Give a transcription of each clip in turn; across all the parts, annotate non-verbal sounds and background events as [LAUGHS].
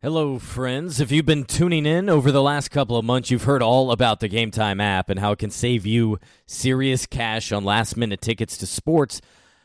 Hello, friends. If you've been tuning in over the last couple of months, you've heard all about the Game Time app and how it can save you serious cash on last minute tickets to sports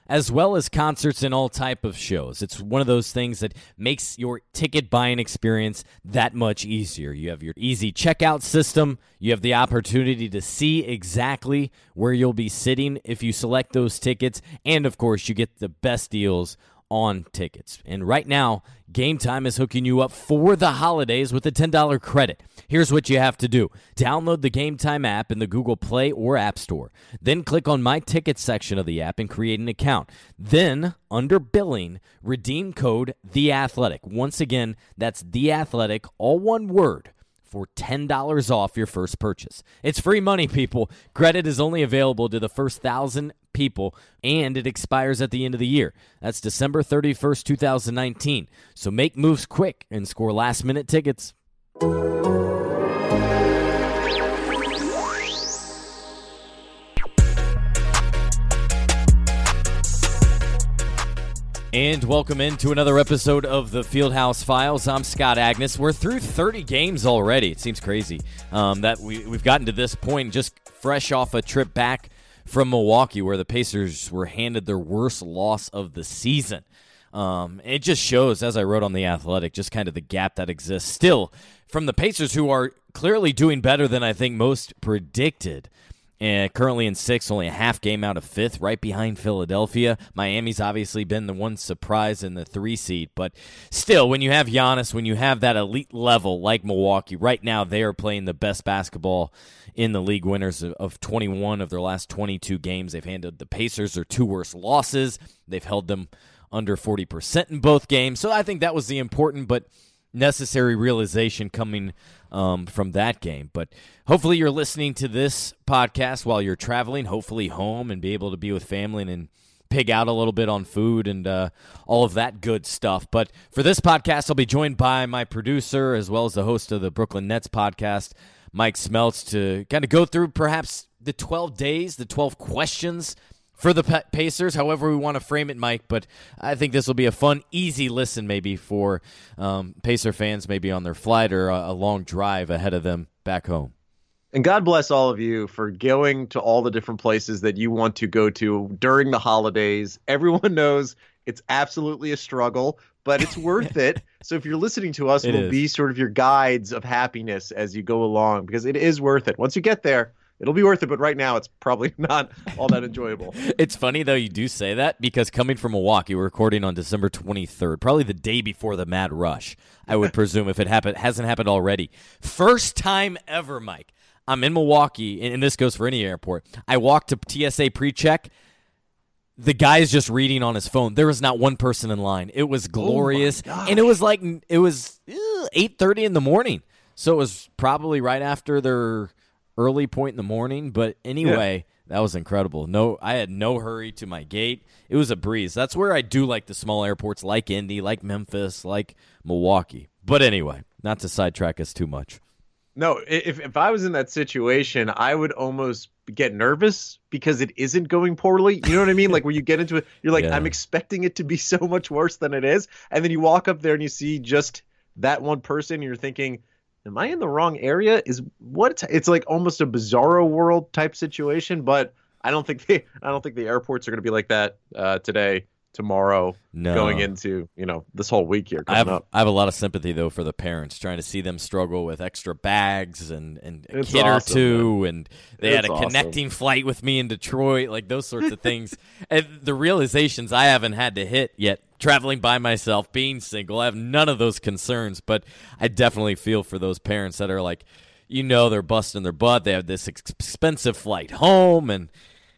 as well as concerts and all type of shows. It's one of those things that makes your ticket buying experience that much easier. You have your easy checkout system. You have the opportunity to see exactly where you'll be sitting if you select those tickets, and of course, you get the best deals on tickets. And right now, Game Time is hooking you up for the holidays with a $10 credit. Here's what you have to do download the Game Time app in the Google Play or App Store. Then click on My Tickets section of the app and create an account. Then, under billing, redeem code The Athletic. Once again, that's The Athletic, all one word for $10 off your first purchase. It's free money, people. Credit is only available to the first thousand people, and it expires at the end of the year. That's December 31st, 2019. So make moves quick and score last minute tickets. And welcome into another episode of the Fieldhouse Files. I'm Scott Agness. We're through 30 games already. It seems crazy um, that we, we've gotten to this point just fresh off a trip back from Milwaukee where the Pacers were handed their worst loss of the season. Um, it just shows, as I wrote on The Athletic, just kind of the gap that exists still from the Pacers, who are clearly doing better than I think most predicted. And currently in sixth, only a half game out of fifth, right behind Philadelphia. Miami's obviously been the one surprise in the three seed, but still, when you have Giannis, when you have that elite level like Milwaukee, right now they are playing the best basketball in the league. Winners of 21 of their last 22 games, they've handed the Pacers their two worst losses. They've held them under 40% in both games. So I think that was the important but necessary realization coming um, from that game. But hopefully, you're listening to this podcast while you're traveling, hopefully home, and be able to be with family and pig out a little bit on food and uh, all of that good stuff. But for this podcast, I'll be joined by my producer as well as the host of the Brooklyn Nets podcast, Mike Smeltz, to kind of go through perhaps the 12 days, the 12 questions for the Pacers, however we want to frame it, Mike. But I think this will be a fun, easy listen, maybe for um, Pacer fans, maybe on their flight or a, a long drive ahead of them back home. And God bless all of you for going to all the different places that you want to go to during the holidays. Everyone [LAUGHS] knows it's absolutely a struggle, but it's worth it. [LAUGHS] So if you're listening to us, it we'll is. be sort of your guides of happiness as you go along because it is worth it. Once you get there, it'll be worth it, but right now it's probably [LAUGHS] not all that enjoyable. it's funny though you do say that because coming from Milwaukee, we're recording on December 23rd, probably the day before the Mad Rush. I would [LAUGHS] presume if it happened hasn't happened already. First time ever, Mike. I'm in Milwaukee, and this goes for any airport. I walk to TSA pre-check. The guy is just reading on his phone. There was not one person in line. It was oh glorious, oh and it was like it was eight thirty in the morning. So it was probably right after their early point in the morning. But anyway, yeah. that was incredible. No, I had no hurry to my gate. It was a breeze. That's where I do like the small airports, like Indy, like Memphis, like Milwaukee. But anyway, not to sidetrack us too much. No, if if I was in that situation, I would almost get nervous because it isn't going poorly. You know what I mean? like when you get into it, you're like, yeah. I'm expecting it to be so much worse than it is, and then you walk up there and you see just that one person, and you're thinking, am I in the wrong area? Is what it's like almost a bizarro world type situation, but I don't think [LAUGHS] they I don't think the airports are going to be like that uh, today tomorrow no. going into you know this whole week here I have, up. I have a lot of sympathy though for the parents trying to see them struggle with extra bags and and a it's kid awesome, or two man. and they it's had a awesome. connecting flight with me in Detroit like those sorts of things [LAUGHS] and the realizations I haven't had to hit yet traveling by myself being single I have none of those concerns but I definitely feel for those parents that are like you know they're busting their butt they have this expensive flight home and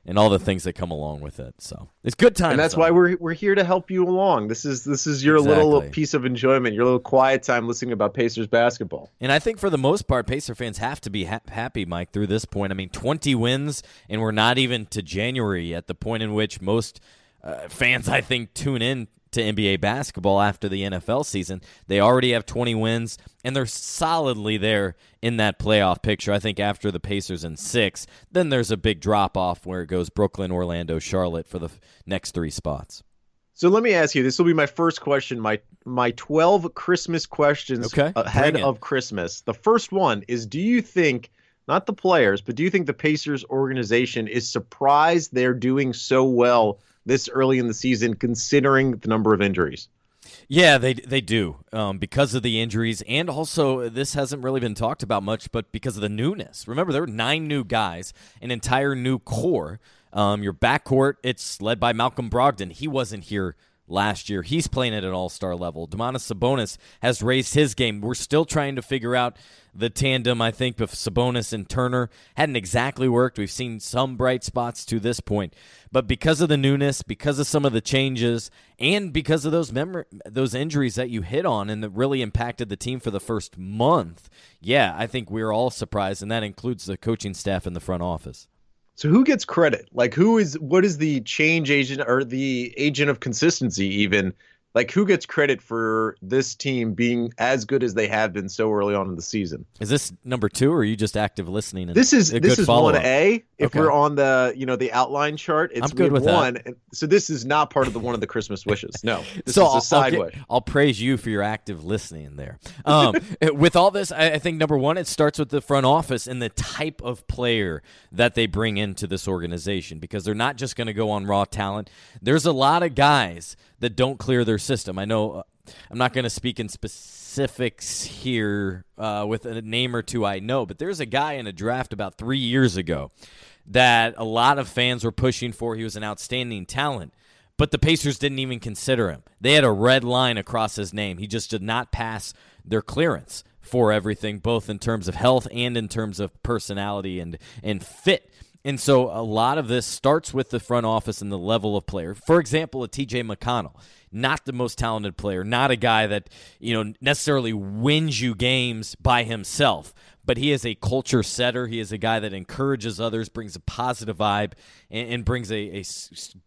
and all the things that come along with it. So it's good time. And that's why we're we're here to help you along. This is this is your exactly. little piece of enjoyment, your little quiet time listening about Pacers basketball. And I think for the most part, Pacer fans have to be ha- happy, Mike, through this point. I mean, 20 wins, and we're not even to January at the point in which most uh, fans, I think, tune in to NBA basketball after the NFL season. They already have 20 wins, and they're solidly there in that playoff picture. I think after the Pacers in six, then there's a big drop off where it goes Brooklyn, Orlando, Charlotte for the next three spots. So let me ask you this will be my first question, My my 12 Christmas questions okay. ahead of Christmas. The first one is Do you think, not the players, but do you think the Pacers organization is surprised they're doing so well this early in the season, considering the number of injuries? Yeah, they they do um, because of the injuries, and also this hasn't really been talked about much, but because of the newness. Remember, there were nine new guys, an entire new core. Um, your backcourt, it's led by Malcolm Brogdon. He wasn't here last year. He's playing at an all star level. Domantas Sabonis has raised his game. We're still trying to figure out the tandem, I think, of Sabonis and Turner. Hadn't exactly worked. We've seen some bright spots to this point. But because of the newness, because of some of the changes, and because of those mem- those injuries that you hit on and that really impacted the team for the first month, yeah, I think we're all surprised, and that includes the coaching staff and the front office. So who gets credit? Like who is what is the change agent or the agent of consistency even like who gets credit for this team being as good as they have been so early on in the season? Is this number two, or are you just active listening? this is this is one A. If okay. we're on the you know the outline chart, it's I'm good with one. That. So this is not part of the one of the Christmas wishes. No, [LAUGHS] this so is a side I'll, wish. I'll praise you for your active listening there. Um, [LAUGHS] with all this, I, I think number one, it starts with the front office and the type of player that they bring into this organization because they're not just going to go on raw talent. There's a lot of guys that don't clear their system. I know uh, I'm not going to speak in specifics here uh, with a name or two I know, but there's a guy in a draft about three years ago that a lot of fans were pushing for. He was an outstanding talent, but the Pacers didn't even consider him. They had a red line across his name. He just did not pass their clearance for everything, both in terms of health and in terms of personality and, and fit. And so a lot of this starts with the front office and the level of player. For example, a TJ McConnell, not the most talented player, not a guy that, you know, necessarily wins you games by himself, but he is a culture setter. He is a guy that encourages others, brings a positive vibe, and, and brings a, a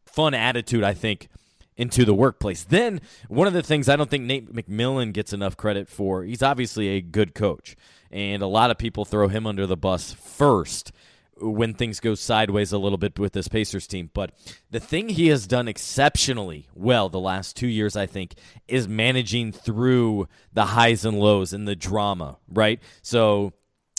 fun attitude, I think, into the workplace. Then, one of the things I don't think Nate McMillan gets enough credit for, he's obviously a good coach, and a lot of people throw him under the bus first when things go sideways a little bit with this Pacers team. But the thing he has done exceptionally well the last two years, I think, is managing through the highs and lows and the drama, right? So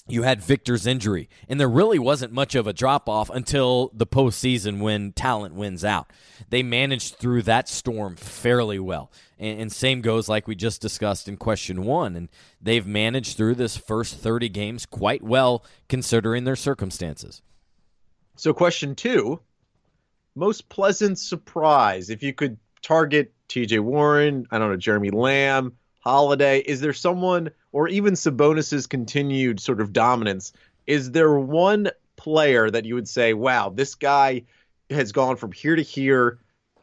you had Victor's injury, and there really wasn't much of a drop off until the postseason when talent wins out. They managed through that storm fairly well. And, and, same goes like we just discussed in question one. And they've managed through this first 30 games quite well considering their circumstances. So, question two most pleasant surprise, if you could target TJ Warren, I don't know, Jeremy Lamb, Holiday, is there someone or even Sabonis's continued sort of dominance, is there one player that you would say, wow, this guy has gone from here to here?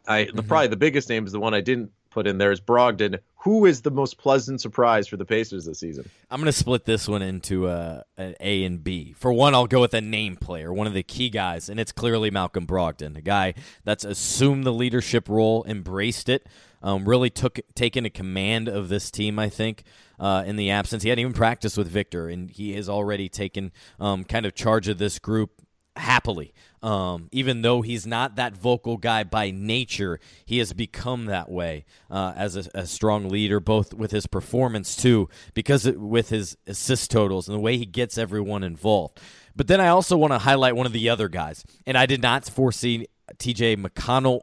I mm-hmm. the, probably the biggest name is the one I didn't put in there is Brogdon. Who is the most pleasant surprise for the Pacers this season? I'm going to split this one into a, an A and B. For one, I'll go with a name player, one of the key guys, and it's clearly Malcolm Brogdon, a guy that's assumed the leadership role, embraced it, um, really took taken a command of this team. I think uh, in the absence, he hadn't even practiced with Victor, and he has already taken um, kind of charge of this group happily. Um, even though he's not that vocal guy by nature, he has become that way uh, as a, a, strong leader, both with his performance too, because it, with his assist totals and the way he gets everyone involved. But then I also want to highlight one of the other guys, and I did not foresee T.J. McConnell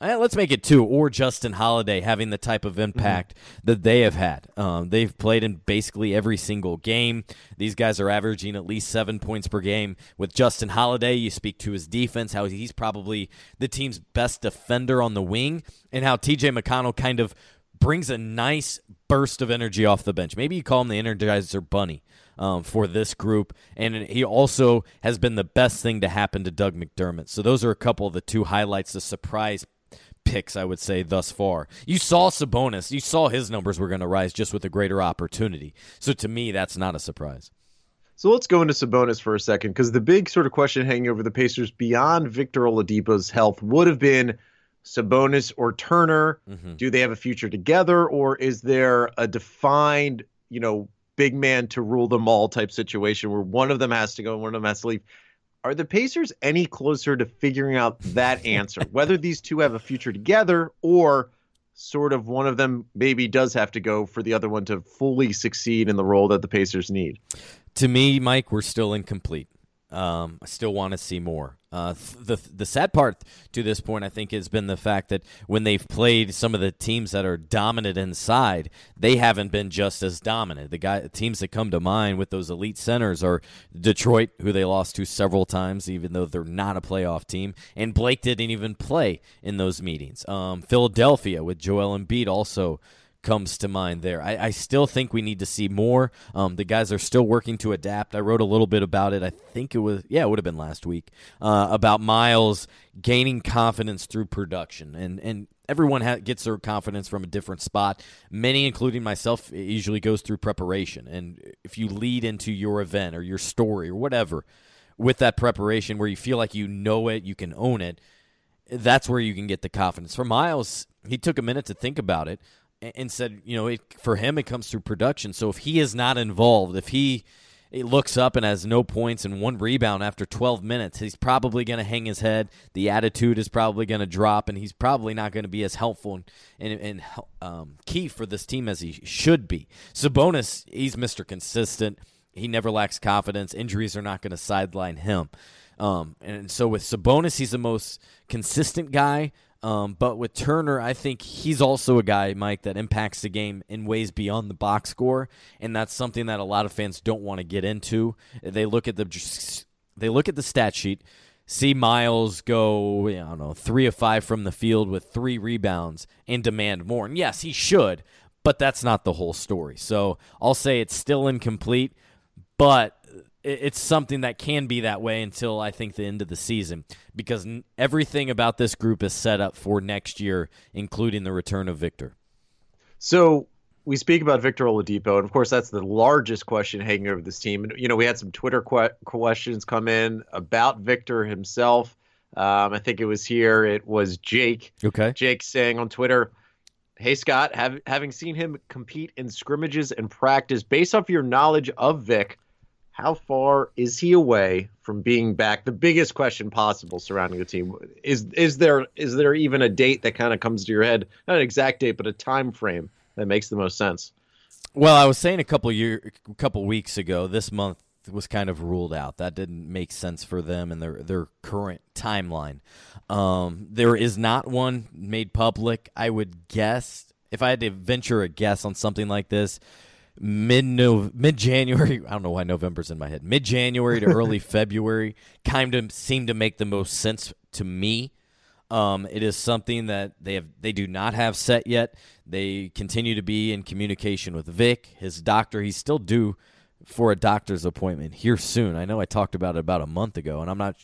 let's make it two, or Justin Holiday having the type of mm-hmm. impact mm-hmm. that they have had. Um, they've played in basically every single game. These guys are averaging at least seven points per game. With Justin Holiday, you speak to his defense, how he's probably the team's best defender on the wing, and how TJ McConnell kind of brings a nice burst of energy off the bench. Maybe you call him the Energizer Bunny. Um, for this group. And he also has been the best thing to happen to Doug McDermott. So those are a couple of the two highlights, the surprise picks, I would say, thus far. You saw Sabonis. You saw his numbers were going to rise just with a greater opportunity. So to me, that's not a surprise. So let's go into Sabonis for a second, because the big sort of question hanging over the Pacers beyond Victor Oladipo's health would have been Sabonis or Turner. Mm-hmm. Do they have a future together, or is there a defined, you know, big man to rule them all type situation where one of them has to go and one of them has to leave? Are the Pacers any closer to figuring out that [LAUGHS] answer, whether these two have a future together or sort of one of them maybe does have to go for the other one to fully succeed in the role that the Pacers need? To me, Mike, we're still incomplete. Um, I still want to see more. Uh, the the sad part to this point, I think, has been the fact that when they've played some of the teams that are dominant inside, they haven't been just as dominant. The guy teams that come to mind with those elite centers are Detroit, who they lost to several times, even though they're not a playoff team, and Blake didn't even play in those meetings. Um, Philadelphia with Joel Embiid also comes to mind there. I, I still think we need to see more. Um, the guys are still working to adapt. I wrote a little bit about it. I think it was, yeah, it would have been last week, uh, about Miles gaining confidence through production. And, and everyone ha- gets their confidence from a different spot. Many, including myself, usually goes through preparation. And if you lead into your event or your story or whatever with that preparation where you feel like you know it, you can own it, that's where you can get the confidence. For Miles, he took a minute to think about it and said, you know, it, for him it comes through production. So if he is not involved, if he it looks up and has no points and one rebound after 12 minutes, he's probably going to hang his head. The attitude is probably going to drop, and he's probably not going to be as helpful and, and, and um, key for this team as he should be. Sabonis, he's Mr. Consistent. He never lacks confidence. Injuries are not going to sideline him. Um, and so with Sabonis, he's the most consistent guy. Um, but with Turner, I think he's also a guy, Mike, that impacts the game in ways beyond the box score, and that's something that a lot of fans don't want to get into. They look at the they look at the stat sheet, see Miles go, I don't know, three of five from the field with three rebounds, and demand more. And yes, he should, but that's not the whole story. So I'll say it's still incomplete, but it's something that can be that way until I think the end of the season because everything about this group is set up for next year, including the return of Victor. So we speak about Victor Oladipo, and of course that's the largest question hanging over this team. And you know, we had some Twitter que- questions come in about Victor himself. Um, I think it was here. It was Jake. Okay. Jake saying on Twitter, "Hey Scott, have, having seen him compete in scrimmages and practice, based off your knowledge of Vic." How far is he away from being back? The biggest question possible surrounding the team is is there is there even a date that kind of comes to your head? Not an exact date, but a time frame that makes the most sense. Well, I was saying a couple year, a couple weeks ago, this month was kind of ruled out. That didn't make sense for them and their their current timeline. Um, there is not one made public. I would guess if I had to venture a guess on something like this, mid mid January. [LAUGHS] I don't know why November's in my head. Mid January to [LAUGHS] early February kind of seemed to make the most sense to me. Um, it is something that they have they do not have set yet. They continue to be in communication with Vic, his doctor. He's still due for a doctor's appointment here soon. I know I talked about it about a month ago, and I'm not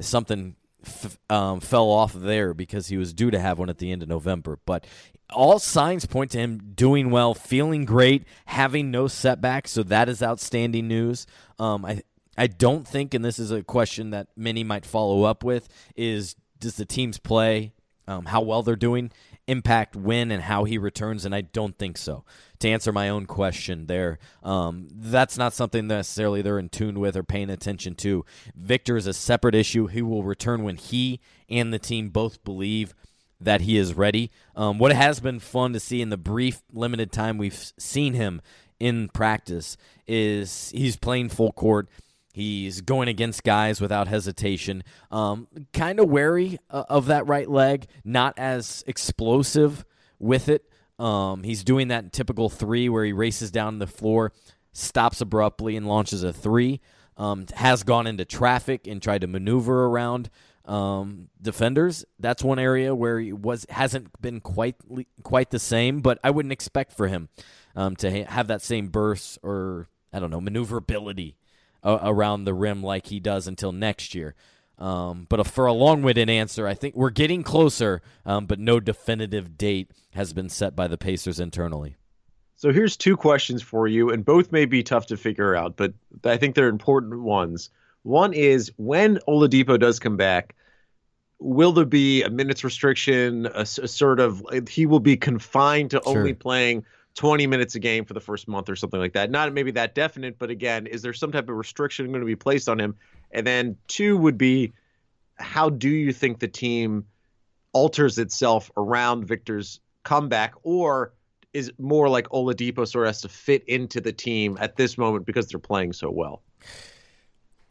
something f- um, fell off there because he was due to have one at the end of November. But all signs point to him doing well, feeling great, having no setbacks. So that is outstanding news. Um, I I don't think, and this is a question that many might follow up with, is does the team's play, um, how well they're doing, impact when and how he returns? And I don't think so. To answer my own question there, um, that's not something necessarily they're in tune with or paying attention to. Victor is a separate issue. He will return when he and the team both believe that he is ready. Um, what has been fun to see in the brief, limited time we've seen him in practice is he's playing full court. He's going against guys without hesitation. Um, kind of wary uh, of that right leg, not as explosive with it. Um, he's doing that typical three where he races down the floor, stops abruptly, and launches a three. Um, has gone into traffic and tried to maneuver around um, defenders. That's one area where he was hasn't been quite quite the same, but I wouldn't expect for him um, to ha- have that same burst or I don't know maneuverability uh, around the rim like he does until next year. Um, but for a long-winded answer, I think we're getting closer, um, but no definitive date has been set by the Pacers internally. So here's two questions for you, and both may be tough to figure out, but I think they're important ones. One is when Oladipo does come back, will there be a minutes restriction? A, a sort of he will be confined to sure. only playing 20 minutes a game for the first month or something like that. Not maybe that definite, but again, is there some type of restriction going to be placed on him? And then two would be how do you think the team alters itself around Victor's comeback, or is more like Oladipo sort of has to fit into the team at this moment because they're playing so well?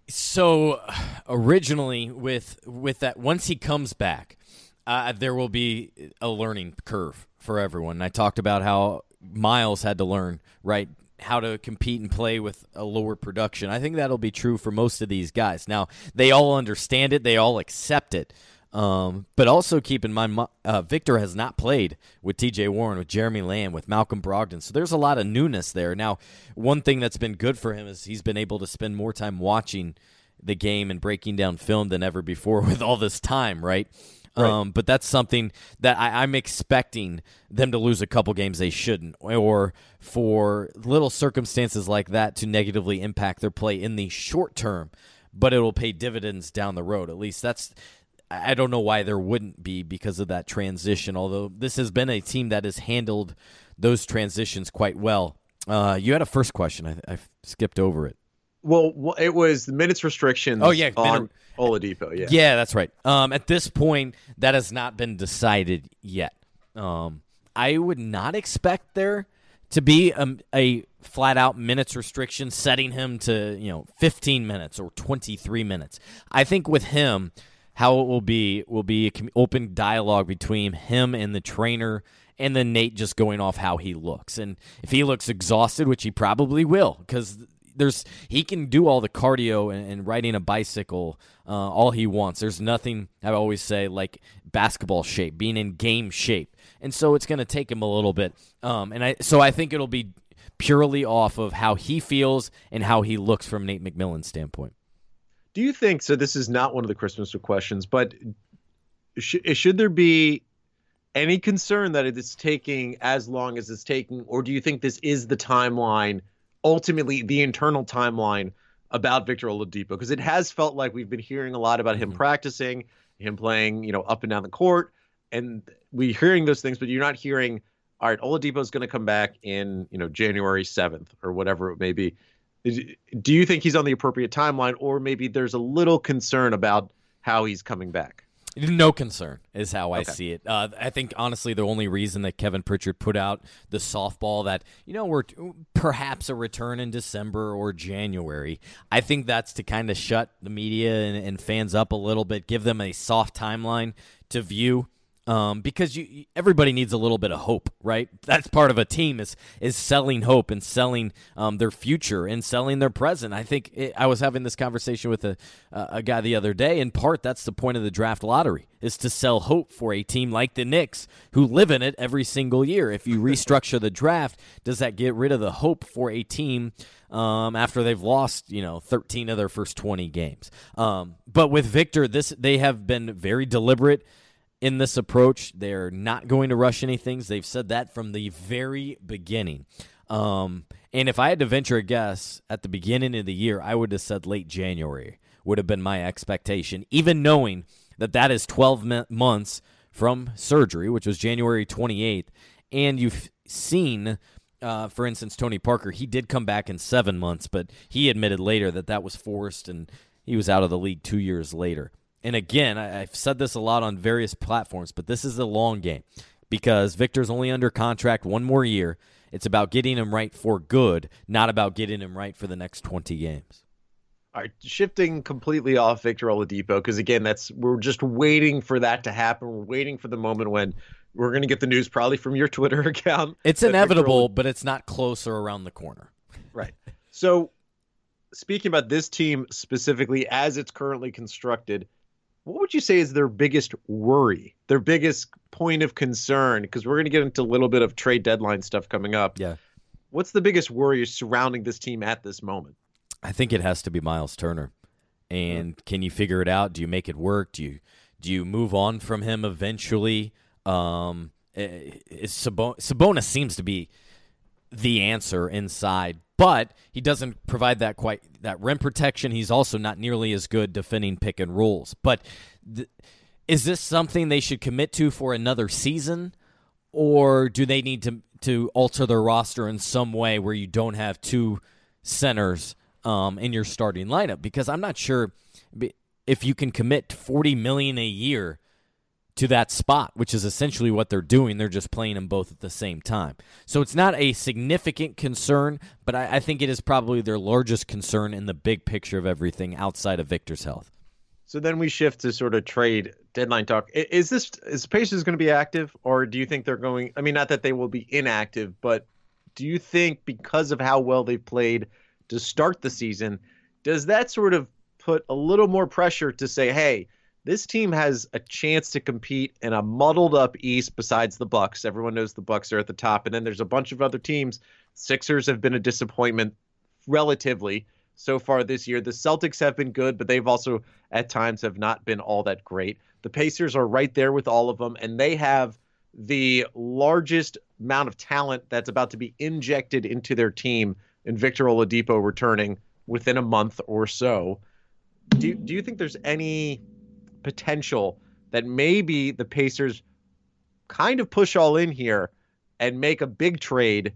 So originally with with that once he comes back, uh, there will be a learning curve for everyone. And I talked about how Miles had to learn right how to compete and play with a lower production. I think that'll be true for most of these guys. Now they all understand it, they all accept it. Um, but also keep in mind, uh, Victor has not played with T.J. Warren, with Jeremy Lamb, with Malcolm Brogdon. So there's a lot of newness there. Now, one thing that's been good for him is he's been able to spend more time watching the game and breaking down film than ever before [LAUGHS] with all this time, right? Right. Um, but that's something that I, am expecting them to lose a couple games they shouldn't, or for little circumstances like that to negatively impact their play in the short term. But it will pay dividends down the road. At least that's I don't know why there wouldn't be because of that transition. Although this has been a team that has handled those transitions quite well. Uh, you had a first question. I, I, skipped over it. Well, it was the minutes restrictions. Oh yeah, on Oladipo. Yeah, yeah, that's right. Um, at this point, that has not been decided yet. Um, I would not expect there to be a, a flat out minutes restriction setting him to you know 15 minutes or 23 minutes. I think with him how it will be will be open dialogue between him and the trainer and then Nate just going off how he looks. And if he looks exhausted, which he probably will, because there's he can do all the cardio and, and riding a bicycle uh, all he wants. There's nothing I always say like basketball shape, being in game shape, and so it's going to take him a little bit. Um, and I so I think it'll be purely off of how he feels and how he looks from Nate McMillan's standpoint. Do you think so? This is not one of the Christmas questions, but sh- should there be any concern that it is taking as long as it's taking, or do you think this is the timeline, ultimately the internal timeline about Victor Oladipo? Because it has felt like we've been hearing a lot about him mm-hmm. practicing, him playing, you know, up and down the court, and we're hearing those things, but you're not hearing. All right, Oladipo is going to come back in, you know, January 7th or whatever it may be do you think he's on the appropriate timeline, or maybe there's a little concern about how he's coming back? No concern is how I see it. Uh, I think honestly, the only reason that Kevin Pritchard put out the softball that you know we're perhaps a return in December or January, I think that's to kind of shut the media and, and fans up a little bit, give them a soft timeline to view um, because you everybody needs a little bit of hope, right? That's part of a team is is selling hope and selling um, their future and selling their present. I think it, I was having this conversation with a a guy the other day. In part, that's the point of the draft lottery is to sell hope for a team like the Knicks who live in it every single year. If you restructure the draft, does that get rid of the hope for a team? Um, after they've lost, you know, 13 of their first 20 games. Um, but with Victor, this they have been very deliberate in this approach. They're not going to rush anything. They've said that from the very beginning. Um, and if I had to venture a guess at the beginning of the year, I would have said late January would have been my expectation, even knowing that that is 12 months from surgery, which was January 28th. And you've seen, uh, for instance, Tony Parker, he did come back in seven months, but he admitted later that that was forced and he was out of the league two years later and again, I, have said this a lot on various platforms, but this is a long game because Victor's only under contract one more year. It's about getting him right for good, not about getting him right for the next 20 games. All right, shifting completely off Victor Oladipo because again, that's we're just waiting for that to happen. We're waiting for the moment when we're going to get the news, probably from your [LAUGHS] Twitter account. It's inevitable, but it's not closer around the corner. Right. So, speaking about this team specifically as it's currently constructed, what would you say is their biggest worry, their biggest point of concern? Because we're going to get into a little bit of trade deadline stuff coming up. Yeah. What's the biggest worry surrounding this team at this moment? I think it has to be Miles Turner. And can you figure it out? Do you make it work? Do you do you move on from him eventually? Um, Sabonis seems to be the answer inside, but he doesn't provide that quite that rim protection. He's also not nearly as good defending pick and rolls. But th- is this something they should commit to for another season, or do they need to to alter their roster in some way where you don't have two centers um, in your starting lineup? Because I'm not sure if you can commit 40 million a year to that spot, which is essentially what they're doing. They're just playing them both at the same time. So it's not a significant concern, but I, I think it is probably their largest concern in the big picture of everything outside of Victor's health. So then we shift to sort of trade deadline talk. Is this is Pacers going to be active, or do you think they're going? I mean, not that they will be inactive, but do you think because of how well they've played to start the season, does that sort of put a little more pressure to say, hey, this team has a chance to compete in a muddled up East besides the Bucks. Everyone knows the Bucks are at the top, and then there's a bunch of other teams. Sixers have been a disappointment relatively so far this year. The Celtics have been good, but they've also at times have not been all that great. The Pacers are right there with all of them, and they have the largest amount of talent that's about to be injected into their team in Victor Oladipo returning within a month or so. Do do you think there's any potential that maybe the Pacers kind of push all in here and make a big trade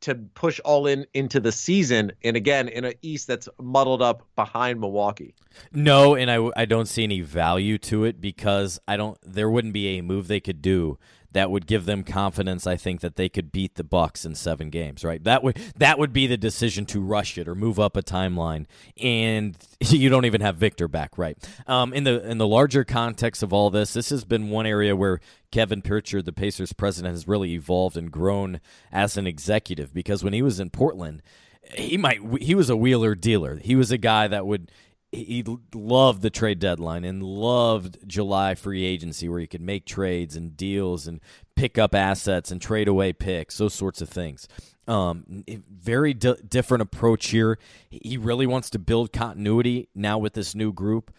to push all in into the season. And again in an east that's muddled up behind milwaukee. No and I, I don't see any value to it because i don't there wouldn't be a move they could do that would give them confidence. I think that they could beat the Bucks in seven games. Right? That would that would be the decision to rush it or move up a timeline, and [LAUGHS] you don't even have Victor back. Right? Um, in the in the larger context of all this, this has been one area where Kevin Pritchard, the Pacers president, has really evolved and grown as an executive because when he was in Portland he might he was a wheeler dealer. He was a guy that would he loved the trade deadline and loved July free agency where he could make trades and deals and pick up assets and trade away picks, those sorts of things. Um, very different approach here. He really wants to build continuity now with this new group.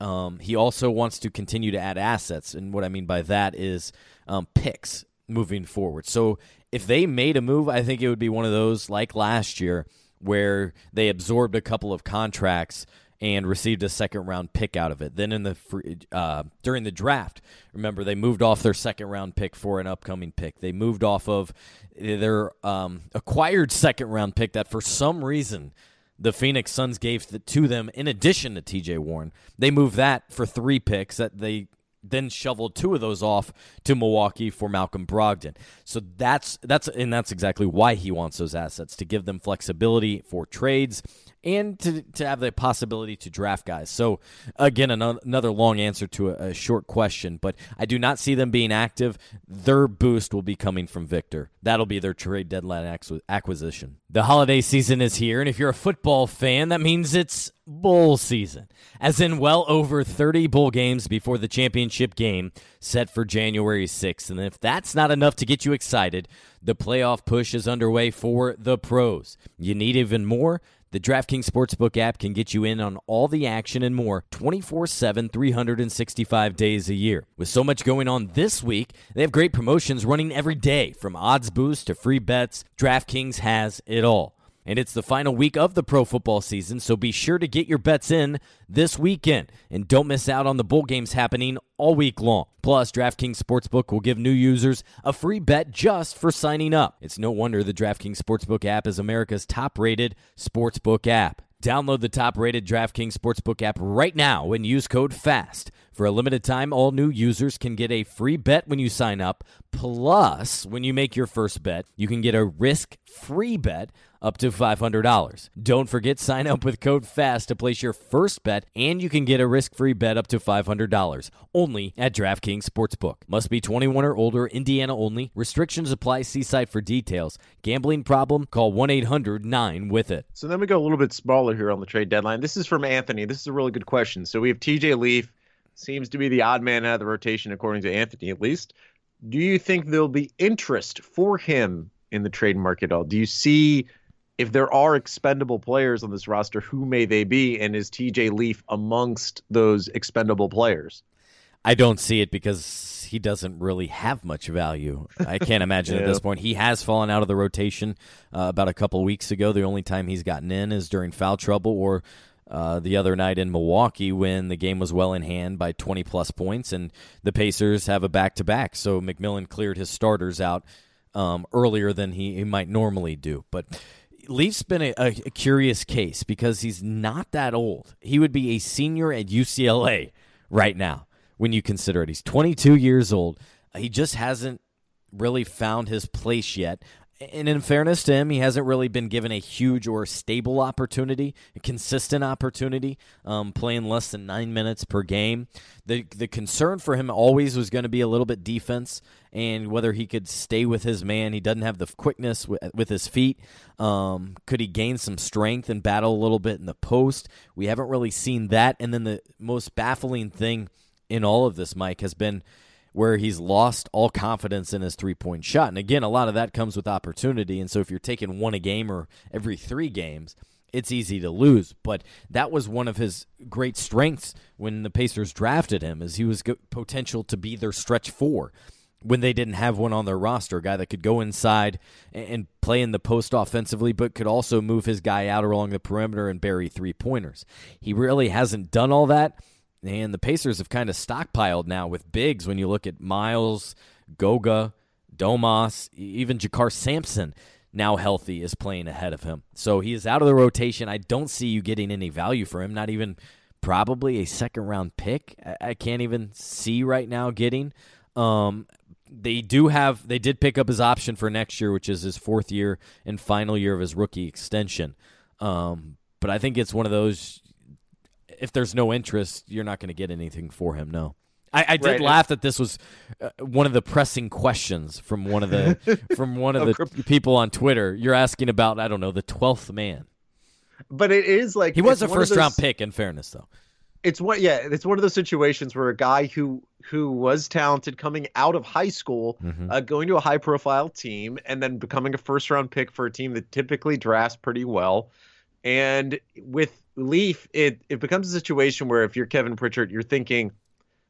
Um, he also wants to continue to add assets, and what I mean by that is um, picks moving forward. So if they made a move, I think it would be one of those like last year where they absorbed a couple of contracts and received a second round pick out of it. Then in the free, uh, during the draft, remember they moved off their second round pick for an upcoming pick. They moved off of their um, acquired second round pick that for some reason the Phoenix Suns gave to them in addition to TJ Warren. They moved that for three picks that they then shoveled two of those off to Milwaukee for Malcolm Brogdon. So that's that's and that's exactly why he wants those assets to give them flexibility for trades and to, to have the possibility to draft guys. So, again, another long answer to a, a, short question, but I do not see them being active. Their boost will be coming from Victor. That'll be their trade deadline acquisition. The holiday season is here, and if you're a football fan, that means it's bowl season, as in well over 30 bowl games before the championship game set for January 6th. And if that's not enough to get you excited, the playoff push is underway for the pros. You need even more? The DraftKings Sportsbook app can get you in on all the action and more 24 7, 365 days a year. With so much going on this week, they have great promotions running every day from odds boosts to free bets. DraftKings has it all. And it's the final week of the pro football season, so be sure to get your bets in this weekend. And don't miss out on the bowl games happening all week long. Plus, DraftKings Sportsbook will give new users a free bet just for signing up. It's no wonder the DraftKings Sportsbook app is America's top rated sportsbook app. Download the top rated DraftKings Sportsbook app right now and use code FAST. For a limited time, all new users can get a free bet when you sign up. Plus, when you make your first bet, you can get a risk free bet up to $500. Don't forget, sign up with code FAST to place your first bet, and you can get a risk free bet up to $500 only at DraftKings Sportsbook. Must be 21 or older, Indiana only. Restrictions apply. See site for details. Gambling problem? Call 1 800 9 with it. So then we go a little bit smaller here on the trade deadline. This is from Anthony. This is a really good question. So we have TJ Leaf, seems to be the odd man out of the rotation, according to Anthony at least. Do you think there'll be interest for him in the trade market at all? Do you see if there are expendable players on this roster, who may they be? And is TJ Leaf amongst those expendable players? I don't see it because he doesn't really have much value. I can't imagine yeah. [LAUGHS] at this point. He has fallen out of the rotation uh, about a couple weeks ago. The only time he's gotten in is during foul trouble or uh, the other night in Milwaukee when the game was well in hand by 20 plus points, and the Pacers have a back to back. So McMillan cleared his starters out um, earlier than he, he might normally do. But Leaf's been a, a, a, curious case because he's not that old. He would be a senior at UCLA right now. when you consider it. He's 22 years old. He just hasn't really found his place yet. And in fairness to him, he hasn't really been given a huge or stable opportunity, a consistent opportunity, um, playing less than nine minutes per game. The the concern for him always was going to be a little bit defense and whether he could stay with his man. He doesn't have the quickness with, with his feet. Um, could he gain some strength and battle a little bit in the post? We haven't really seen that. And then the most baffling thing in all of this, Mike, has been where he's lost all confidence in his three point shot. And again, a lot of that comes with opportunity. And so if you're taking one a game or every three games, it's easy to lose. But that was one of his great strengths when the Pacers drafted him, is he was potential to be their stretch four when they didn't have one on their roster, a guy that could go inside and play in the post offensively, but could also move his guy out along the perimeter and bury three pointers. He really hasn't done all that. And the Pacers have kind of stockpiled now with bigs when you look at Miles, Goga, Domas, even JaKarr Sampson now healthy is playing ahead of him. So he is out of the rotation. I don't see you getting any value for him, not even probably a second round pick. I can't even see right now getting. Um, they do have they did pick up his option for next year, which is his fourth year and final year of his rookie extension. Um, but I think it's one of those if there's no interest, you're not going to get anything for him. No. I, I did right. laugh that this was uh, one of the pressing questions from one of the [LAUGHS] from one of the people on Twitter. You're asking about I don't know the twelfth man, but it is like he was a first those, round pick. In fairness, though, it's what yeah, it's one of those situations where a guy who who was talented coming out of high school, mm-hmm. uh, going to a high profile team, and then becoming a first round pick for a team that typically drafts pretty well, and with Leaf, it it becomes a situation where if you're Kevin Pritchard, you're thinking,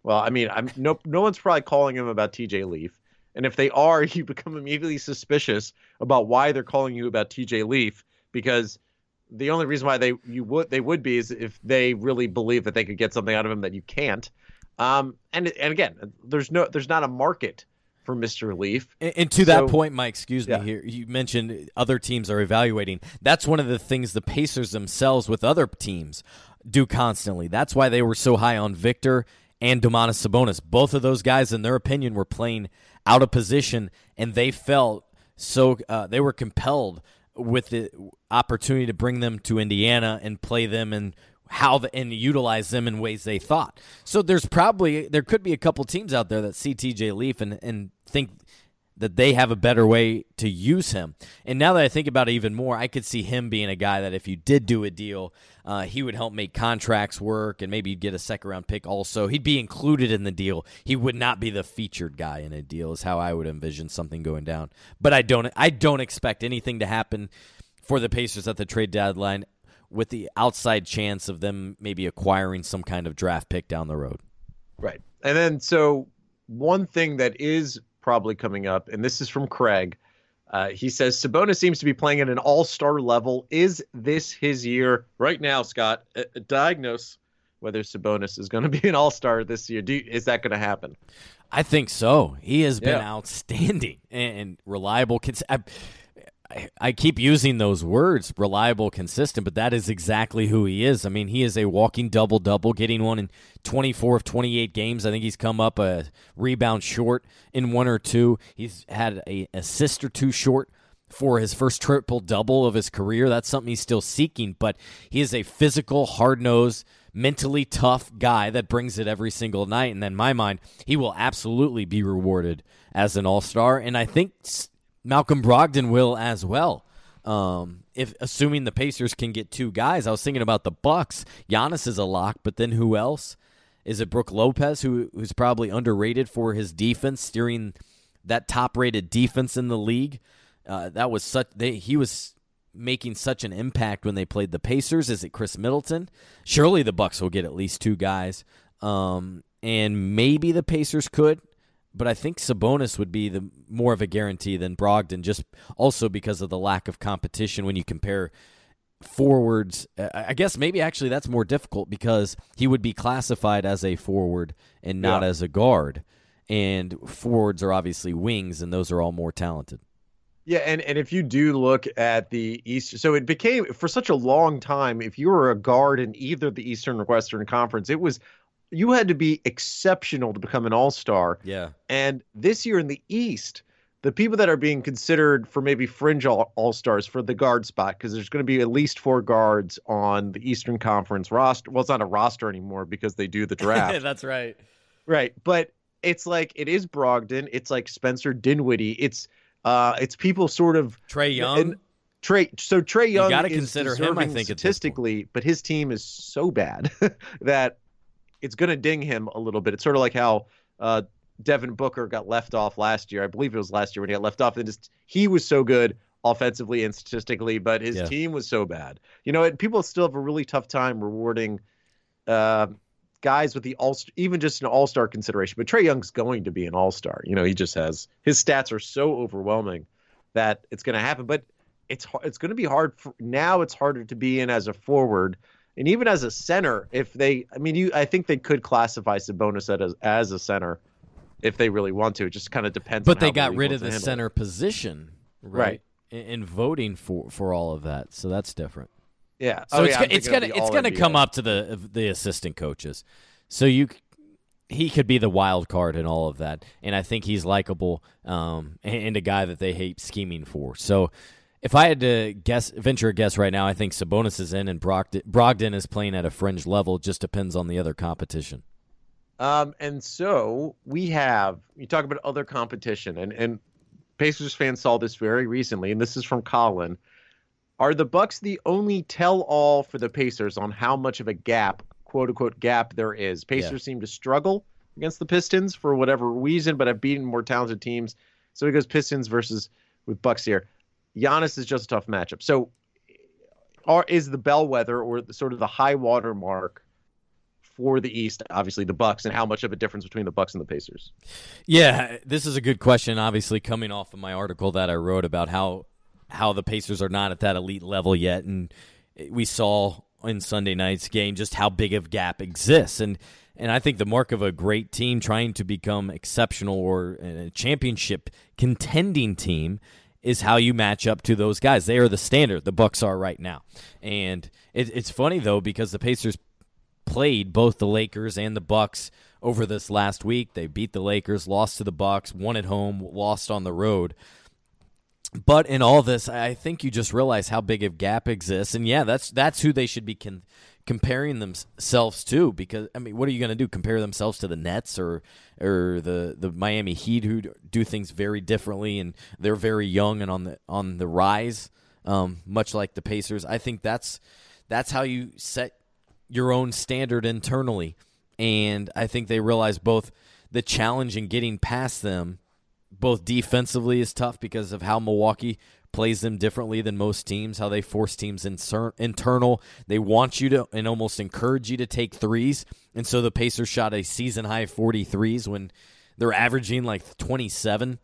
well, I mean, I'm no no one's probably calling him about TJ Leaf, and if they are, [LAUGHS] you become immediately suspicious about why they're calling you about TJ Leaf because the only reason why they you would they would be is if they really believe that they could get something out of him that you can't. Um, and and again, there's no there's not a market for Mr. Leaf. And, and to so, that point, Mike, excuse yeah. me here, you mentioned other teams are evaluating. That's one of the things the Pacers themselves with other teams do constantly. That's why they were so high on Victor and Domantas Sabonis. Both of those guys, in their opinion, were playing out of position, and they felt so uh, they were compelled with the opportunity to bring them to Indiana and play them and how the, and utilize them in ways they thought. So there's probably there could be a couple teams out there that see TJ Leaf and and think that they have a better way to use him. And now that I think about it even more, I could see him being a guy that if you did do a deal, uh, he would help make contracts work and maybe you'd get a second round pick also. He'd be included in the deal. He would not be the featured guy in a deal is how I would envision something going down. But I don't I don't expect anything to happen for the Pacers at the trade deadline with the outside chance of them maybe acquiring some kind of draft pick down the road. Right. And then so one thing that is probably coming up, and this is from Craig. Uh, he says Sabonis seems to be playing at an all-star level. Is this his year right now, Scott? Uh, diagnose whether Sabonis is going [LAUGHS] to be an all-star this year. Do, is that going to happen? I think so. He has been yeah. outstanding and, reliable. I, I, keep using those words, reliable, consistent, but that is exactly who he is. I mean, he is a walking double double, getting one in 24 of 28 games. I think he's come up a rebound short in one or two. He's had a assist or two short for his first triple double of his career. That's something he's still seeking, but he is a physical, hard nosed, mentally tough guy that brings it every single night. And in my mind, he will absolutely be rewarded as an all star. And I think Malcolm Brogdon will as well. Um, if assuming the Pacers can get two guys, I was thinking about the Bucks. Giannis is a lock, but then who else? Is it Brook Lopez, who who's probably underrated for his defense, steering that top-rated defense in the league? Uh, that was such. They, he was making such an impact when they played the Pacers. Is it Khris Middleton? Surely the Bucks will get at least two guys, um, and maybe the Pacers could but I think Sabonis would be the more of a guarantee than Brogdon, just also because of the lack of competition when you compare forwards. Uh, I guess maybe actually that's more difficult because he would be classified as a forward and not yeah. as a guard. And forwards are obviously wings, and those are all more talented. Yeah, and, and if you do look at the East, so it became for such a long time, if you were a guard in either the Eastern or Western Conference, it was you had to be exceptional to become an all-star. Yeah. And this year in the East, the people that are being considered for maybe fringe all stars for the guard spot, because there's going to be at least four guards on the Eastern Conference roster. Well, it's not a roster anymore because they do the draft. [LAUGHS] That's right. Right. But it's like it is Brogdon. It's like Spencer Dinwiddie. It's uh it's people sort of Trae Young. And Trae so Trae Young you got to consider him I think statistically, but his team is so bad [LAUGHS] that it's going to ding him a little bit. It's sort of like how uh Devin Booker got left off last year. I believe it was last year when he got left off. And just he was so good offensively and statistically, but his yeah. team was so bad. You know, people still have a really tough time rewarding uh, guys with the all even just an all star consideration. But Trae Young's going to be an all star. You know, he just has his stats are so overwhelming that it's going to happen. But it's it's going to be hard for, now. It's harder to be in as a forward. And even as a center, if they, I mean, you, I think they could classify Sabonis as as a center if they really want to. It just kind of depends. But they got rid of the center it. position, right? right. In, in, voting for for all of that, so that's different. Yeah. So oh, it's, yeah, it's gonna it's gonna come up to the the assistant coaches. So you he could be the wild card in all of that, and I think he's likable um, and a guy that they hate scheming for. So. If I had to guess, venture a guess right now, I think Sabonis is in and Brogdon, Brogdon is playing at a fringe level. It just depends on the other competition. Um, and so we have you talk about other competition, and and Pacers fans saw this very recently, and this is from Colin. Are the Bucks the only tell-all for the Pacers on how much of a gap, quote unquote, gap there is? Pacers yeah. seem to struggle against the Pistons for whatever reason, but have beaten more talented teams. So he goes Pistons versus with Bucks here. Giannis is just a tough matchup. So, are is the bellwether or the, sort of the high water mark for the East, obviously the Bucks, and how much of a difference between the Bucks and the Pacers? Yeah, this is a good question. Obviously, coming off of my article that I wrote about how how the Pacers are not at that elite level yet, and we saw in Sunday night's game just how big of gap exists, and and I think the mark of a great team trying to become exceptional or a championship contending team is how you match up to those guys. They are the standard. The Bucks are right now, and it, it's funny though because the Pacers played both the Lakers and the Bucks over this last week. They beat the Lakers, lost to the Bucks, won at home, lost on the road. But in all this, I think you just realize how big a gap exists, and yeah, that's that's who they should be con- comparing themselves to. Because I mean, what are you going to do? Compare themselves to the Nets or or the the Miami Heat, who do things very differently, and they're very young and on the on the rise, um, much like the Pacers. I think that's that's how you set your own standard internally. And I think they realize both the challenge in getting past them, both defensively, is tough because of how Milwaukee plays them differently than most teams, how they force teams inser- internal. They want you to and almost encourage you to take threes. And so the Pacers shot a season high 43s when they're averaging like 27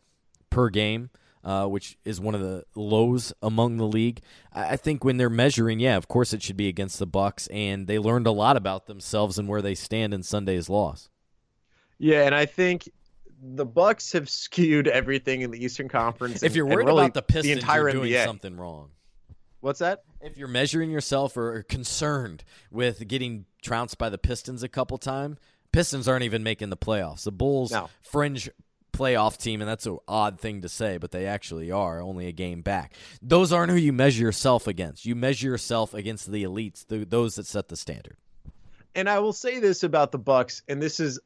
per game uh, which is one of the lows among the league. I think when they're measuring, yeah, of course it should be against the Bucks, and they learned a lot about themselves and where they stand in Sunday's loss. Yeah, and I think the Bucks have skewed everything in the Eastern Conference. If you're worried really about the Pistons, the entire you're doing NBA. something wrong. What's that? If you're measuring yourself or concerned with getting trounced by the Pistons a couple times, Pistons aren't even making the playoffs. The Bulls no. fringe playoff team, and that's an odd thing to say, but they actually are only a game back. Those aren't who you measure yourself against. You measure yourself against the elites, the, those that set the standard. And I will say this about the Bucks, and this is,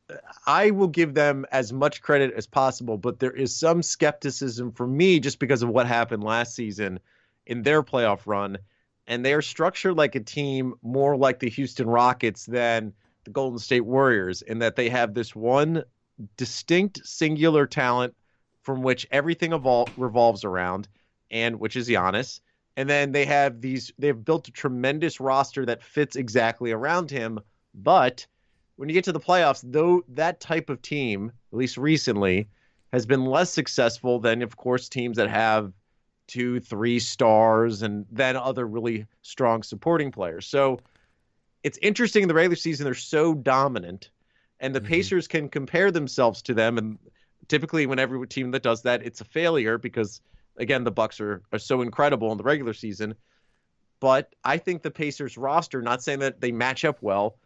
I will give them as much credit as possible, but there is some skepticism for me just because of what happened last season in their playoff run, and they are structured like a team more like the Houston Rockets than the Golden State Warriors, in that they have this one distinct singular talent from which everything evol- revolves around, and which is Giannis. And then they have these, they've built a tremendous roster that fits exactly around him. But when you get to the playoffs, though, that type of team, at least recently, has been less successful than, of course, teams that have two, three stars and then other really strong supporting players. So it's interesting in the regular season, they're so dominant and the mm-hmm. Pacers can compare themselves to them. And typically, when every team that does that, it's a failure because again, the Bucks are are so incredible in the regular season. But I think the Pacers roster, not saying that they match up well,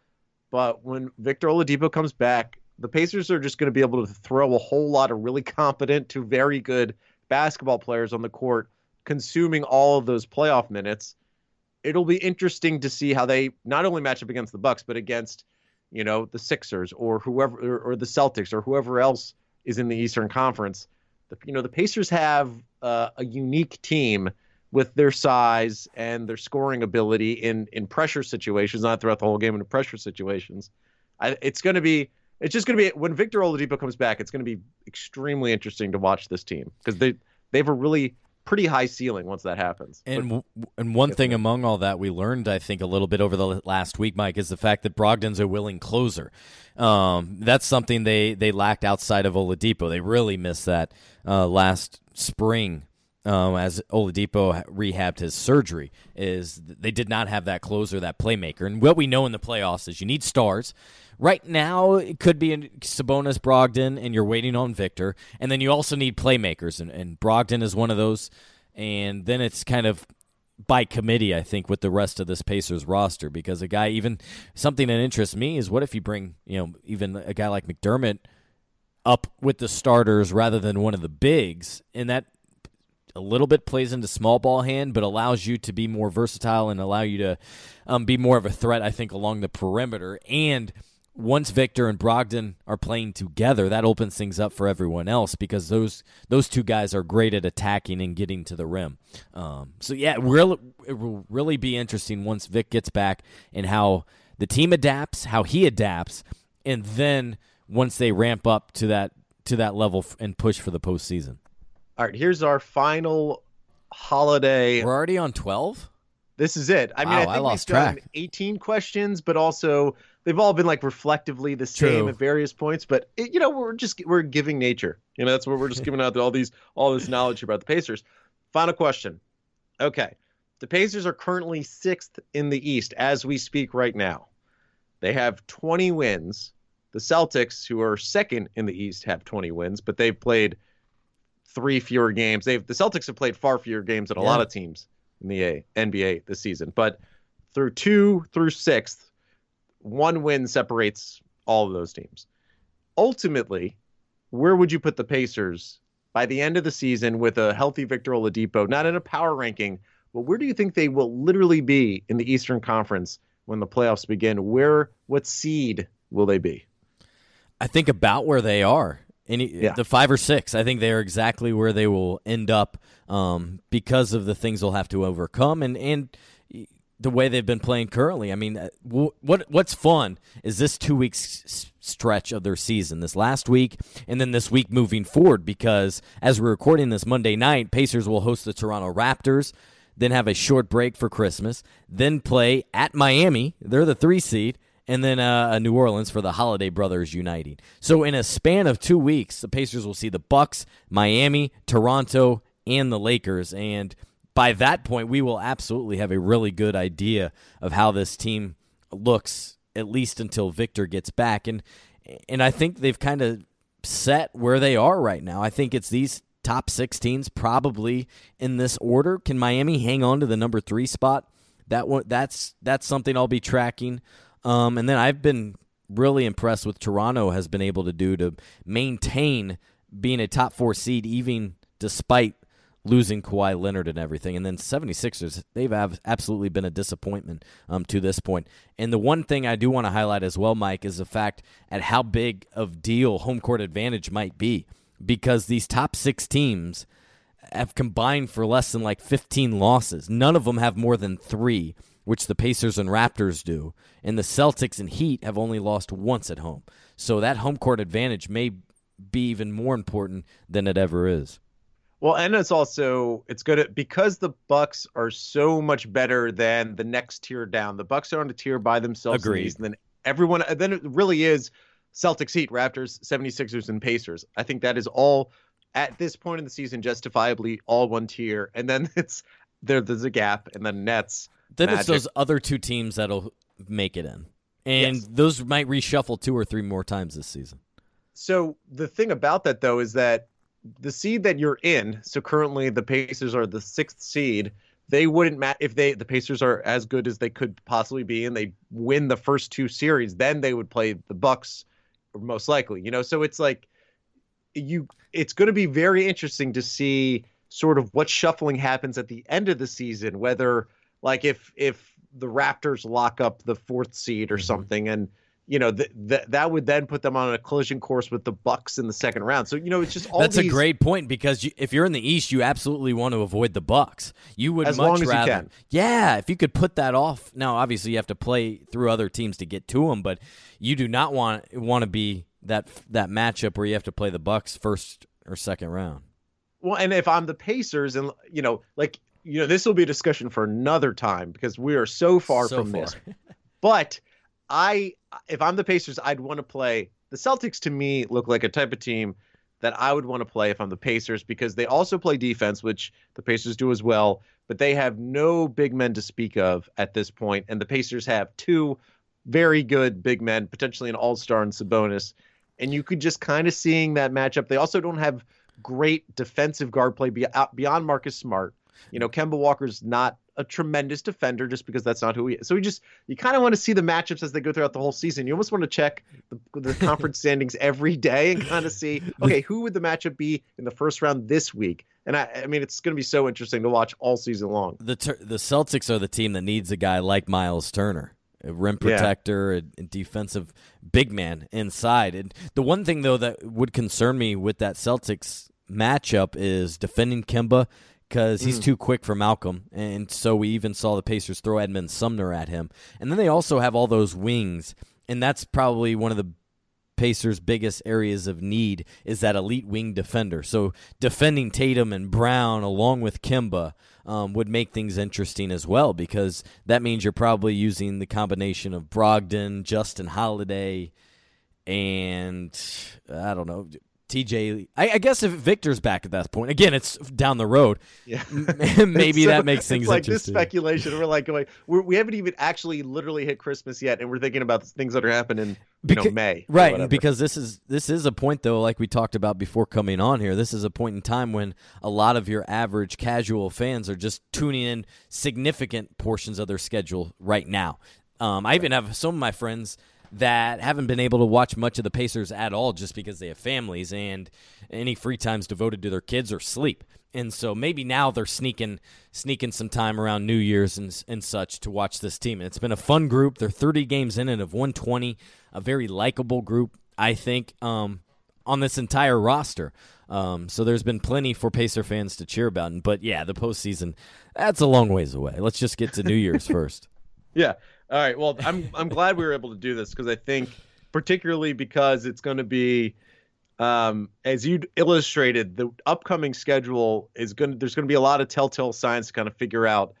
but when Victor Oladipo comes back, the Pacers are just going to be able to throw a whole lot of really competent to very good basketball players on the court, consuming all of those playoff minutes. It'll be interesting to see how they not only match up against the Bucks, but against, you know, the Sixers or whoever or, or the Celtics or whoever else is in the Eastern Conference. The, you know, the Pacers have uh, a unique team with their size and their scoring ability in in pressure situations, not throughout the whole game in pressure situations. I, it's going to be it's just going to be when Victor Oladipo comes back. It's going to be extremely interesting to watch this team because they they have a really pretty high ceiling once that happens. And but, and one thing among all that we learned, I think, a little bit over the last week, Mike, is the fact that Brogdon's a willing closer. Um, that's something they they lacked outside of Oladipo. They really missed that uh, last spring um, as Oladipo rehabbed his surgery, is they did not have that closer, that playmaker. And what we know in the playoffs is you need stars. Right now, it could be Sabonis, Brogdon, and you're waiting on Victor. And then you also need playmakers, and, and Brogdon is one of those. And then it's kind of by committee, I think, with the rest of this Pacers roster because a guy, even something that interests me is what if you bring, you know, even a guy like McDermott up with the starters rather than one of the bigs, and that a little bit plays into small ball hand, but allows you to be more versatile and allow you to um, be more of a threat, I think, along the perimeter. And once Victor and Brogdon are playing together, that opens things up for everyone else because those those two guys are great at attacking and getting to the rim. Um, so yeah, it will, it will really be interesting once Vic gets back and how the team adapts, how he adapts, and then once they ramp up to that to that level and push for the postseason. All right, here's our final holiday. We're already on 12? This is it. I mean, I think I lost we've track. done 18 questions, but also they've all been like reflectively the same True. at various points. But it, you know, we're just we're giving nature. You know, that's what we're just [LAUGHS] giving out all these all this knowledge about the Pacers. Final question. Okay, the Pacers are currently sixth in the East as we speak right now. They have 20 wins. The Celtics, who are second in the East, have 20 wins, but they've played three fewer games. They've the Celtics have played far fewer games than a yeah. lot of teams in the A, NBA this season. But through two through sixth, one win separates all of those teams. Ultimately, where would you put the Pacers by the end of the season with a healthy Victor Oladipo? Not in a power ranking, but where do you think they will literally be in the Eastern Conference when the playoffs begin? Where, what seed will they be? I think about where they are. Any yeah. the five or six, I think they are exactly where they will end up um, because of the things they'll have to overcome and and the way they've been playing currently. I mean, uh, what what's fun is this two weeks stretch of their season, this last week, and then this week moving forward. Because as we're recording this Monday night, Pacers will host the Toronto Raptors, then have a short break for Christmas, then play at Miami. They're the three seed and then uh, New Orleans for the Holiday Brothers uniting. So in a span of two weeks, the Pacers will see the Bucks, Miami, Toronto, and the Lakers, and by that point, we will absolutely have a really good idea of how this team looks, at least until Victor gets back. And and I think they've kind of set where they are right now. I think it's these top six teams probably in this order. Can Miami hang on to the number three spot? That one, that's that's something I'll be tracking. Um, and then I've been really impressed with Toronto has been able to do to maintain being a top four seed even despite losing Kawhi Leonard and everything. And then 76ers, they've absolutely been a disappointment um, to this point. And the one thing I do want to highlight as well, Mike, is the fact at how big of deal home court advantage might be because these top six teams have combined for less than like 15 losses. None of them have more than three which the Pacers and Raptors do, and the Celtics and Heat have only lost once at home. So that home court advantage may be even more important than it ever is. Well, and it's also it's good at, because the Bucks are so much better than the next tier down. The Bucks are on a tier by themselves. Agreed. And then everyone then it really is Celtics, Heat, Raptors, 76ers, and Pacers. I think that is all at this point in the season justifiably all one tier. And then [LAUGHS] it's there there's a gap, and then Nets then Magic. it's those other two teams that'll make it in. And yes. those might reshuffle two or three more times this season. So the thing about that though is that the seed that you're in, so currently the Pacers are the sixth seed, they wouldn't ma- if they the Pacers are as good as they could possibly be and they win the first two series, then they would play the Bucks most likely. You know, so it's like you it's going to be very interesting to see sort of what shuffling happens at the end of the season, whether like if if the Raptors lock up the fourth seed or mm-hmm. something and you know th- th- that would then put them on a collision course with the Bucks in the second round. So you know it's just all. That's these... a great point because you, if you're in the East, you absolutely want to avoid the Bucks. You would as much rather, yeah. If you could put that off. Now, obviously, you have to play through other teams to get to them, but you do not want want to be that that matchup where you have to play the Bucks first or second round. Well, and if I'm the Pacers, and you know, like you know, this will be a discussion for another time because we are so far so from far. this. [LAUGHS] but I if I'm the Pacers, I'd want to play the Celtics. To me, look like a type of team that I would want to play if I'm the Pacers because they also play defense, which the Pacers do as well. But they have no big men to speak of at this point, and the Pacers have two very good big men, potentially an All Star and Sabonis. And you could just kind of seeing that matchup. They also don't have great defensive guard play uh, beyond Marcus Smart. You know, Kemba Walker's not a tremendous defender just because that's not who he is. So we just you kind of want to see the matchups as they go throughout the whole season. You almost want to check the, the [LAUGHS] conference standings every day and kind of see okay who would the matchup be in the first round this week. And I, I mean, it's going to be so interesting to watch all season long. The the Celtics are the team that needs a guy like Miles Turner a rim protector, yeah. a, a, defensive big man inside. And the one thing though that would concern me with that Celtics matchup is defending Kemba because he's mm. too quick for Malcolm. And so we even saw the Pacers throw Edmond Sumner at him. And then they also have all those wings. And that's probably one of the Pacers' biggest areas of need is that elite wing defender. So defending Tatum and Brown along with Kemba um, would make things interesting as well because that means you're probably using the combination of Brogdon, Justin Holiday, and I don't know TJ. I, I, guess if Victor's back at that point, again, it's down the road. Yeah, [LAUGHS] maybe [LAUGHS] so, that makes things like this speculation. We're like going, we're, we have not even actually literally hit Christmas yet, and we're thinking about things that are happening you know, May, right? Because this is this is a point though, like we talked about before coming on here. This is a point in time when a lot of your average casual fans are just tuning in significant portions of their schedule right now. Um, I even have some of my friends that haven't been able to watch much of the Pacers at all just because they have families and any free time's devoted to their kids or sleep. And so maybe now they're sneaking sneaking some time around New Year's and, and such to watch this team. And it's been a fun group. They're 30 games in and of 120, a very likable group, I think, um, on this entire roster. Um, so there's been plenty for Pacer fans to cheer about. But yeah, the postseason, that's a long ways away. Let's just get to New Year's [LAUGHS] first. Yeah, all right. Well, I'm I'm glad we were able to do this because I think, particularly because it's going to be, um, as you illustrated, the upcoming schedule is going. to There's going to be a lot of telltale signs to kind of figure out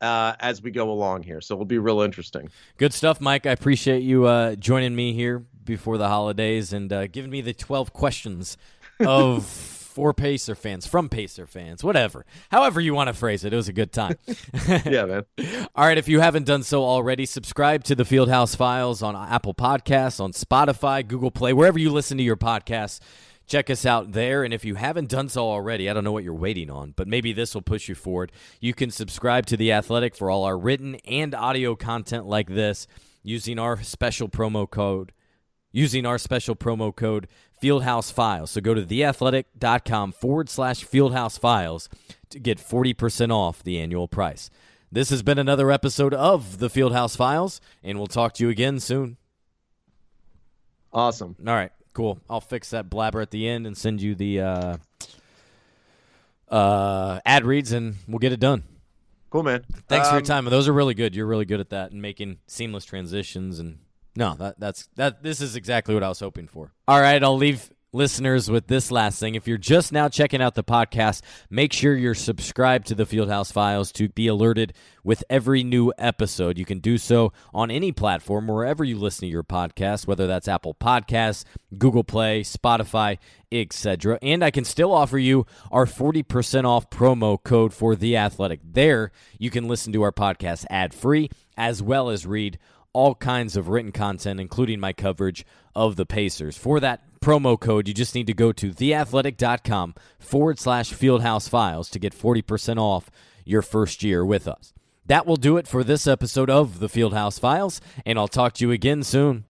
uh, as we go along here. So it'll be real interesting. Good stuff, Mike. I appreciate you uh, joining me here before the holidays and uh, giving me the 12 questions of [LAUGHS] for Pacer fans, from Pacer fans, whatever. However you want to phrase it, it was a good time. [LAUGHS] yeah, man. [LAUGHS] All right, if you haven't done so already, subscribe to the Fieldhouse Files on Apple Podcasts, on Spotify, Google Play, wherever you listen to your podcasts. Check us out there. And if you haven't done so already, I don't know what you're waiting on, but maybe this will push you forward. You can subscribe to The Athletic for all our written and audio content like this using our special promo code using our special promo code Fieldhouse Files. So go to theathletic.com forward slash Fieldhouse Files to get 40% off the annual price. This has been another episode of the Fieldhouse Files, and we'll talk to you again soon. Awesome. All right, cool. I'll fix that blabber at the end and send you the uh, uh, ad reads, and we'll get it done. Cool, man. Thanks um, for your um, time. Those are really good. You're really good at that and making seamless transitions and no, that, that's that. This is exactly what I was hoping for. All right, I'll leave listeners with this last thing. If you're just now checking out the podcast, make sure you're subscribed to the Fieldhouse Files to be alerted with every new episode. You can do so on any platform wherever you listen to your podcast, whether that's Apple Podcasts, Google Play, Spotify, etc. And I can still offer you our 40% off promo code for The Athletic. There, you can listen to our podcast ad-free as well as read all kinds of written content, including my coverage of the Pacers. For that promo code, you just need to go to theathletic.com forward slash fieldhouse files to get 40% off your first year with us. That will do it for this episode of the Fieldhouse Files, and I'll talk to you again soon.